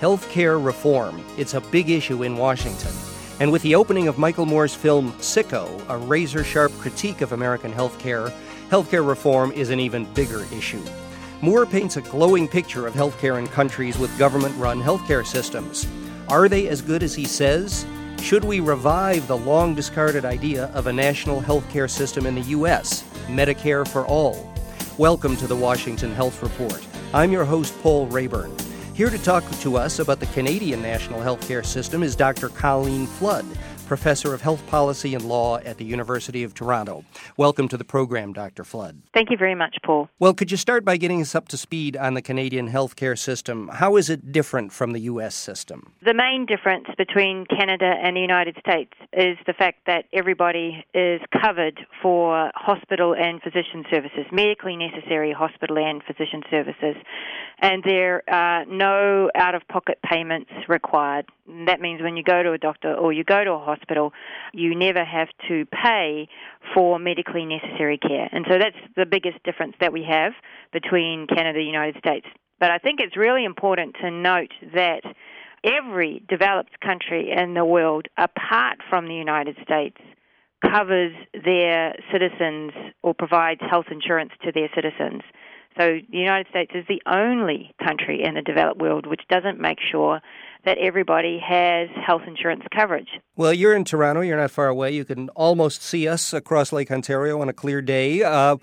Healthcare reform. It's a big issue in Washington. And with the opening of Michael Moore's film Sicko, a razor sharp critique of American healthcare, healthcare reform is an even bigger issue. Moore paints a glowing picture of healthcare in countries with government run healthcare systems. Are they as good as he says? Should we revive the long discarded idea of a national healthcare system in the U.S., Medicare for all? Welcome to the Washington Health Report. I'm your host, Paul Raeburn. Here to talk to us about the Canadian national healthcare system is Dr. Colleen Flood, professor of health policy and law at the University of Toronto. Welcome to the program, Dr. Flood. Thank you very much, Paul. Well, could you start by getting us up to speed on the Canadian healthcare system? How is it different from the U.S. system? The main difference between Canada and the United States is the fact that everybody is covered for hospital and physician services, medically necessary hospital and physician services, and there are no out of pocket payments required. That means when you go to a doctor or you go to a hospital, you never have to pay for medically necessary care. And so that's the biggest difference that we have between Canada and the United States. But I think it's really important to note that every developed country in the world, apart from the United States, covers their citizens or provides health insurance to their citizens. So the United States is the only country in the developed world which doesn't make sure that everybody has health insurance coverage. Well, you're in Toronto. You're not far away. You can almost see us across Lake Ontario on a clear day. Uh,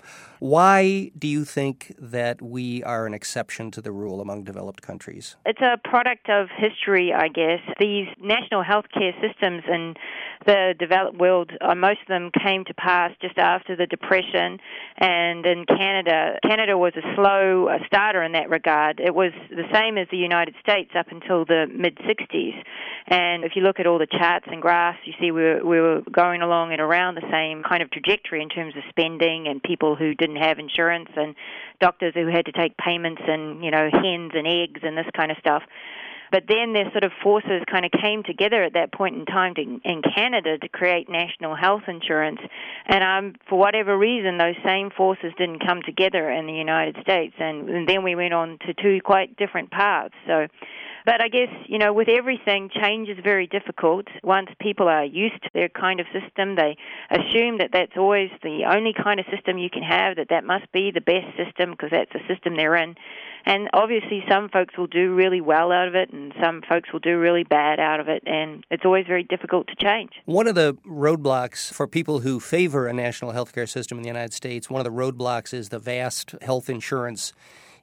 why do you think that we are an exception to the rule among developed countries? It's a product of history, I guess. These national healthcare systems in the developed world, uh, most of them came to pass just after the Depression. And in Canada, Canada was a slow uh, starter in that regard. It was the same as the United States up until the mid 60s. And if you look at all the charts and graphs, you see we were, we were going along at around the same kind of trajectory in terms of spending and people who didn't have insurance and doctors who had to take payments and, you know, hens and eggs and this kind of stuff. But then their sort of forces kind of came together at that point in time to, in Canada to create national health insurance. And um, for whatever reason, those same forces didn't come together in the United States. And, and then we went on to two quite different paths. So but I guess, you know, with everything, change is very difficult. Once people are used to their kind of system, they assume that that's always the only kind of system you can have, that that must be the best system because that's the system they're in. And obviously, some folks will do really well out of it, and some folks will do really bad out of it, and it's always very difficult to change. One of the roadblocks for people who favor a national health care system in the United States, one of the roadblocks is the vast health insurance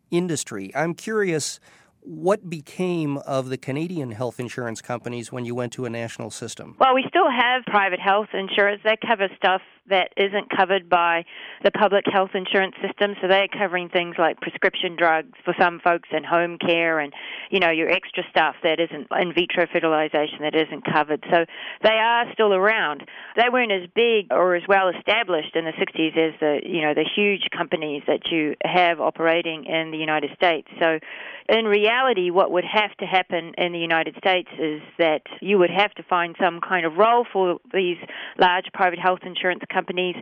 industry. I'm curious what became of the Canadian health insurance companies when you went to a national system? Well, we still have private health insurance. They cover stuff that isn't covered by the public health insurance system. So they're covering things like prescription drugs for some folks and home care and, you know, your extra stuff that isn't in vitro fertilization that isn't covered. So they are still around. They weren't as big or as well established in the 60s as the, you know, the huge companies that you have operating in the United States. So in reality, what would have to happen in the United States is that you would have to find some kind of role for these large private health insurance companies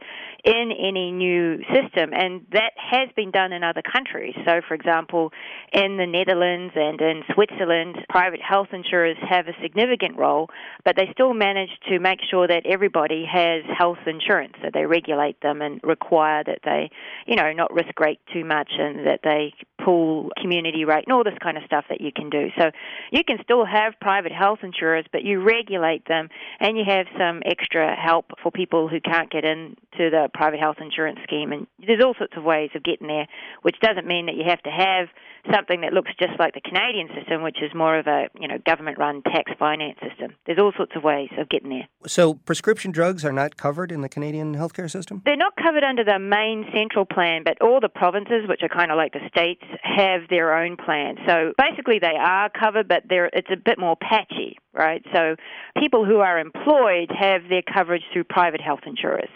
in any new system, and that has been done in other countries. So, for example, in the Netherlands and in Switzerland, private health insurers have a significant role, but they still manage to make sure that everybody has health insurance, that they regulate them and require that they, you know, not risk rate too much and that they pool community rate and all this kind of stuff that you can do. So you can still have private health insurers, but you regulate them and you have some extra help for people who can't get into the private health insurance scheme. And there's all sorts of ways of getting there, which doesn't mean that you have to have something that looks just like the Canadian system, which is more of a you know government-run tax finance system. There's all sorts of ways of getting there. So prescription drugs are not covered in the Canadian healthcare system. They're not covered under the main central plan, but all the provinces, which are kind of like the states, have their own plan. So basically, they are covered, but it's a bit more patchy, right? So people who are employed have their coverage through private health insurers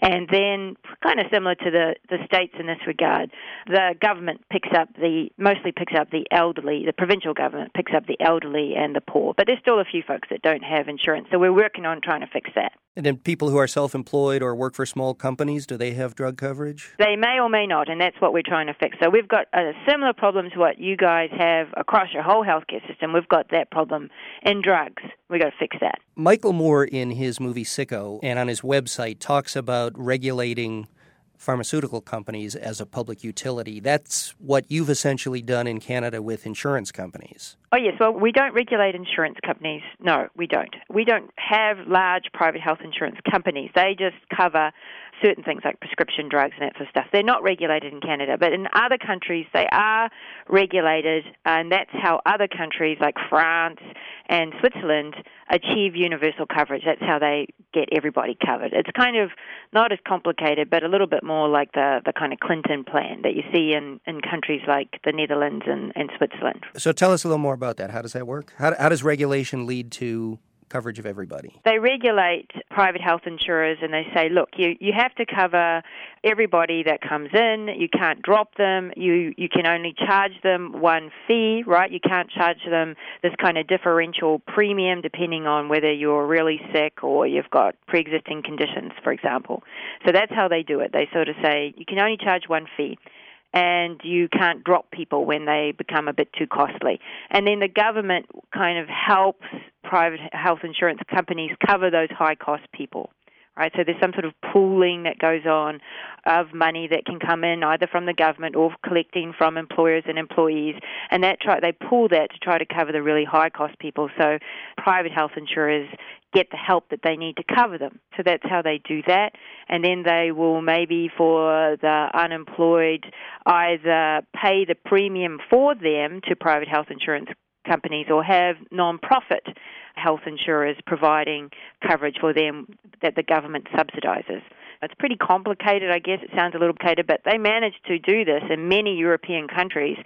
And then, kind of similar to the, the states in this regard, the government picks up the, mostly picks up the elderly, the provincial government picks up the elderly and the poor. But there's still a few folks that don't have insurance. So we're working on trying to fix that. And then people who are self employed or work for small companies, do they have drug coverage? They may or may not, and that's what we're trying to fix. So we've got a similar problem to what you guys have across your whole healthcare system. We've got that problem in drugs. We've got to fix that. Michael Moore, in his movie Sicko and on his website, talks about regulating pharmaceutical companies as a public utility. That's what you've essentially done in Canada with insurance companies. Oh, yes. Well, we don't regulate insurance companies. No, we don't. We don't have large private health insurance companies. They just cover certain things like prescription drugs and that sort of stuff. They're not regulated in Canada, but in other countries they are regulated, and that's how other countries like France and Switzerland achieve universal coverage. That's how they get everybody covered. It's kind of not as complicated, but a little bit more like the, the kind of Clinton plan that you see in, in countries like the Netherlands and, and Switzerland. So tell us a little more about that. How does that work? How, how does regulation lead to coverage of everybody? They regulate private health insurers and they say, look, you, you have to cover everybody that comes in. You can't drop them. You, you can only charge them one fee, right? You can't charge them this kind of differential premium depending on whether you're really sick or you've got pre existing conditions, for example. So that's how they do it. They sort of say, you can only charge one fee and you can't drop people when they become a bit too costly. And then the government kind of helps private health insurance companies cover those high cost people. Right, so there's some sort of pooling that goes on of money that can come in either from the government or collecting from employers and employees, and that try, they pull that to try to cover the really high cost people. So private health insurers get the help that they need to cover them. So that's how they do that. And then they will maybe for the unemployed either pay the premium for them to private health insurance companies or have non-profit health insurers providing coverage for them that the government subsidises. It's pretty complicated, I guess. It sounds a little complicated, but they managed to do this in many European countries.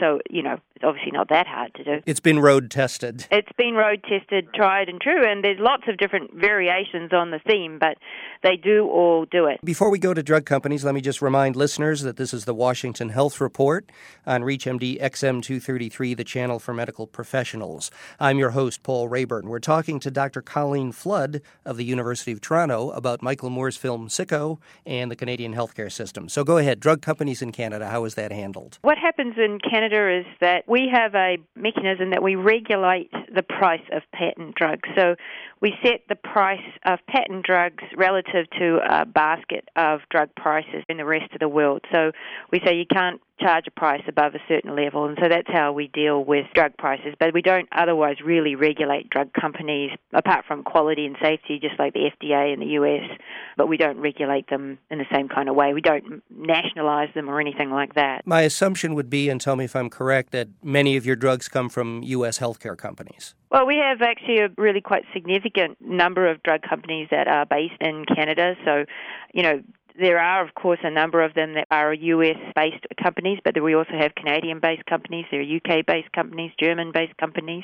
So, you know, it's obviously not that hard to do. It's been road tested. It's been road tested, tried and true, and there's lots of different variations on the theme, but they do all do it. Before we go to drug companies, let me just remind listeners that this is the Washington Health Report on ReachMD XM233, the channel for medical professionals. I'm your host, Paul Raeburn. We're talking to Dr. Colleen Flood of the University of Toronto about Michael Moore's film Sicko and the Canadian healthcare system. So go ahead, drug companies in Canada, how is that handled? What happens in Canada is that we have a mechanism that we regulate the price of patent drugs. So we set the price of patent drugs relative to a basket of drug prices in the rest of the world. So we say you can't charge a price above a certain level, and so that's how we deal with drug prices. But we don't otherwise really regulate drug companies apart from quality and safety, just like the FDA in the US. But we don't regulate them in the same kind of way. We don't nationalize them or anything like that. My assumption would be, and tell me if I'm correct, that many of your drugs come from U.S. healthcare companies. Well, we have actually a really quite significant number of drug companies that are based in Canada. So, you know, there are, of course, a number of them that are US based companies, but we also have Canadian based companies, there are UK based companies, German based companies.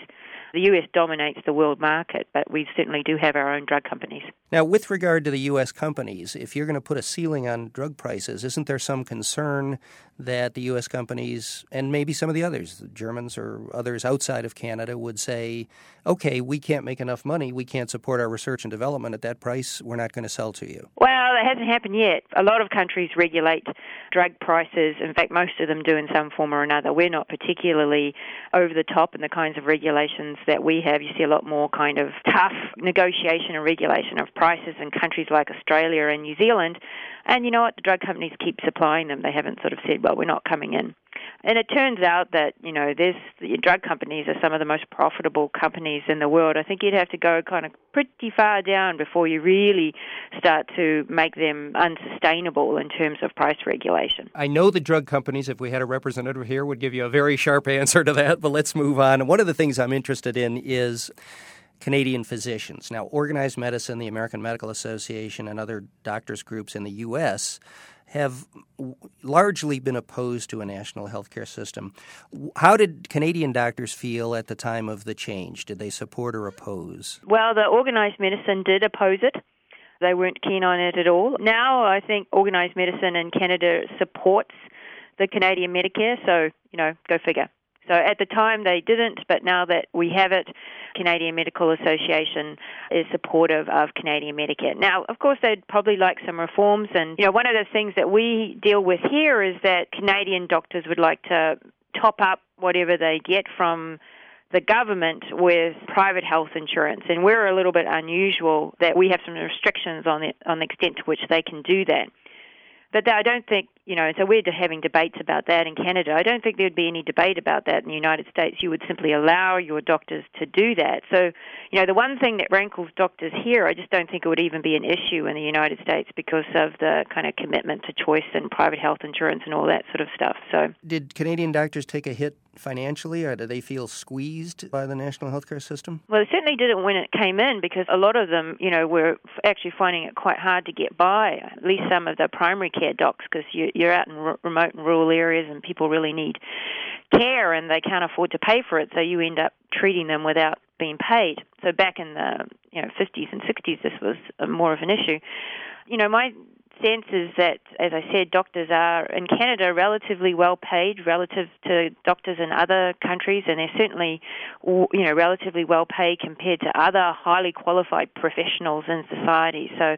The US dominates the world market, but we certainly do have our own drug companies. Now, with regard to the US companies, if you're going to put a ceiling on drug prices, isn't there some concern that the US companies, and maybe some of the others, the Germans or others outside of Canada, would say, okay, we can't make enough money, we can't support our research and development at that price, we're not going to sell to you? Well, it hasn't happened yet. A lot of countries regulate drug prices. In fact, most of them do in some form or another. We're not particularly over the top in the kinds of regulations that we have. You see a lot more kind of tough negotiation and regulation of prices in countries like Australia and New Zealand. And you know what? The drug companies keep supplying them. They haven't sort of said, well, we're not coming in. And it turns out that, you know, there's the drug companies are some of the most profitable companies in the world. I think you'd have to go kind of pretty far down before you really start to make them unsustainable in terms of price regulation. I know the drug companies, if we had a representative here, would give you a very sharp answer to that, but let's move on. One of the things I'm interested in is Canadian physicians. Now, organized medicine, the American Medical Association, and other doctors' groups in the U.S have largely been opposed to a national healthcare system. How did Canadian doctors feel at the time of the change? Did they support or oppose? Well, the organized medicine did oppose it. They weren't keen on it at all. Now I think organised medicine in Canada supports the Canadian Medicare, so, you know, go figure. So at the time they didn't, but now that we have it, Canadian Medical Association is supportive of Canadian Medicare. Now, of course, they'd probably like some reforms, and you know, one of the things that we deal with here is that Canadian doctors would like to top up whatever they get from the government with private health insurance, and we're a little bit unusual that we have some restrictions on the on the extent to which they can do that. But I don't think, you know, so we're having debates about that in Canada. I don't think there'd be any debate about that in the United States. You would simply allow your doctors to do that. So, you know, the one thing that rankles doctors here, I just don't think it would even be an issue in the United States because of the kind of commitment to choice and private health insurance and all that sort of stuff. So, did Canadian doctors take a hit financially, or do they feel squeezed by the national healthcare system? Well, they certainly didn't when it came in because a lot of them, you know, were actually finding it quite hard to get by. At least some of the primary care docs, because you, you're out in remote and rural areas, and people really need care, and they can't afford to pay for it, so you end up treating them without being paid. So back in the you know 50s and 60s, this was uh, more of an issue. You know, my sense is that, as I said, doctors are in Canada relatively well paid relative to doctors in other countries, and they're certainly, you know, relatively well paid compared to other highly qualified professionals in society. So,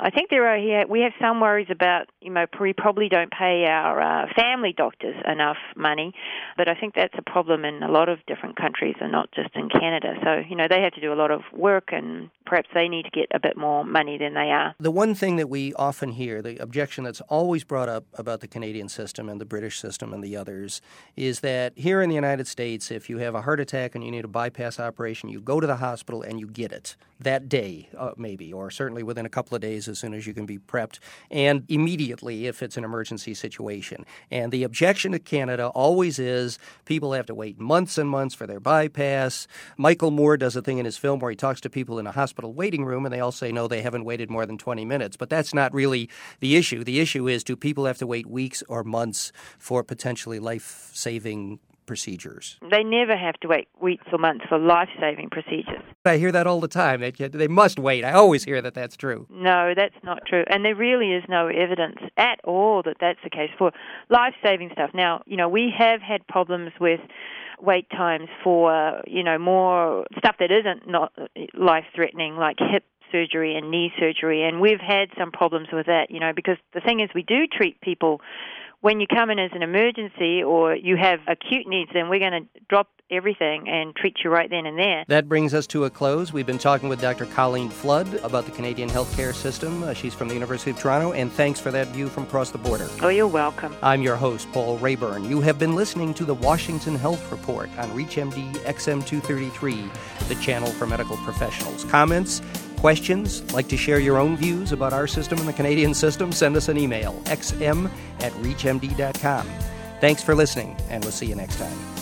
I think there are here we have some worries about you know we probably don't pay our uh, family doctors enough money, but I think that's a problem in a lot of different countries and not just in Canada. So you know they have to do a lot of work and perhaps they need to get a bit more money than they are. The one thing that we often hear, the objection that's always brought up about the Canadian system and the British system and the others, is that here in the United States, if you have a heart attack and you need a bypass operation, you go to the hospital and you get it that day, uh, maybe, or certainly within a couple of days as soon as you can be prepped, and immediately if it's an emergency situation. And the objection to Canada always is people have to wait months and months for their bypass. Michael Moore does a thing in his film where he talks to people in a hospital waiting room, and they all say, no, they haven't waited more than 20 minutes. But that's not really the issue. The issue is do people have to wait weeks or months for potentially life saving procedures. They never have to wait weeks or months for life saving procedures. I hear that all the time. They, they must wait. I always hear that that's true. No, that's not true. And there really is no evidence at all that that's the case for life saving stuff. Now, you know, we have had problems with wait times for, you know, more stuff that isn't not life threatening, like hip surgery and knee surgery. And we've had some problems with that, you know, because the thing is, we do treat people when you come in as an emergency or you have acute needs, then we're going to drop everything and treat you right then and there. That brings us to a close. We've been talking with Dr. Colleen Flood about the Canadian healthcare system. Uh, she's from the University of Toronto, and thanks for that view from across the border. Oh, you're welcome. I'm your host, Paul Raeburn. You have been listening to the Washington Health Report on ReachMD XM233, the channel for medical professionals. Comments? Questions, like to share your own views about our system and the Canadian system, send us an email, xm at reachmd.com. Thanks for listening, and we'll see you next time.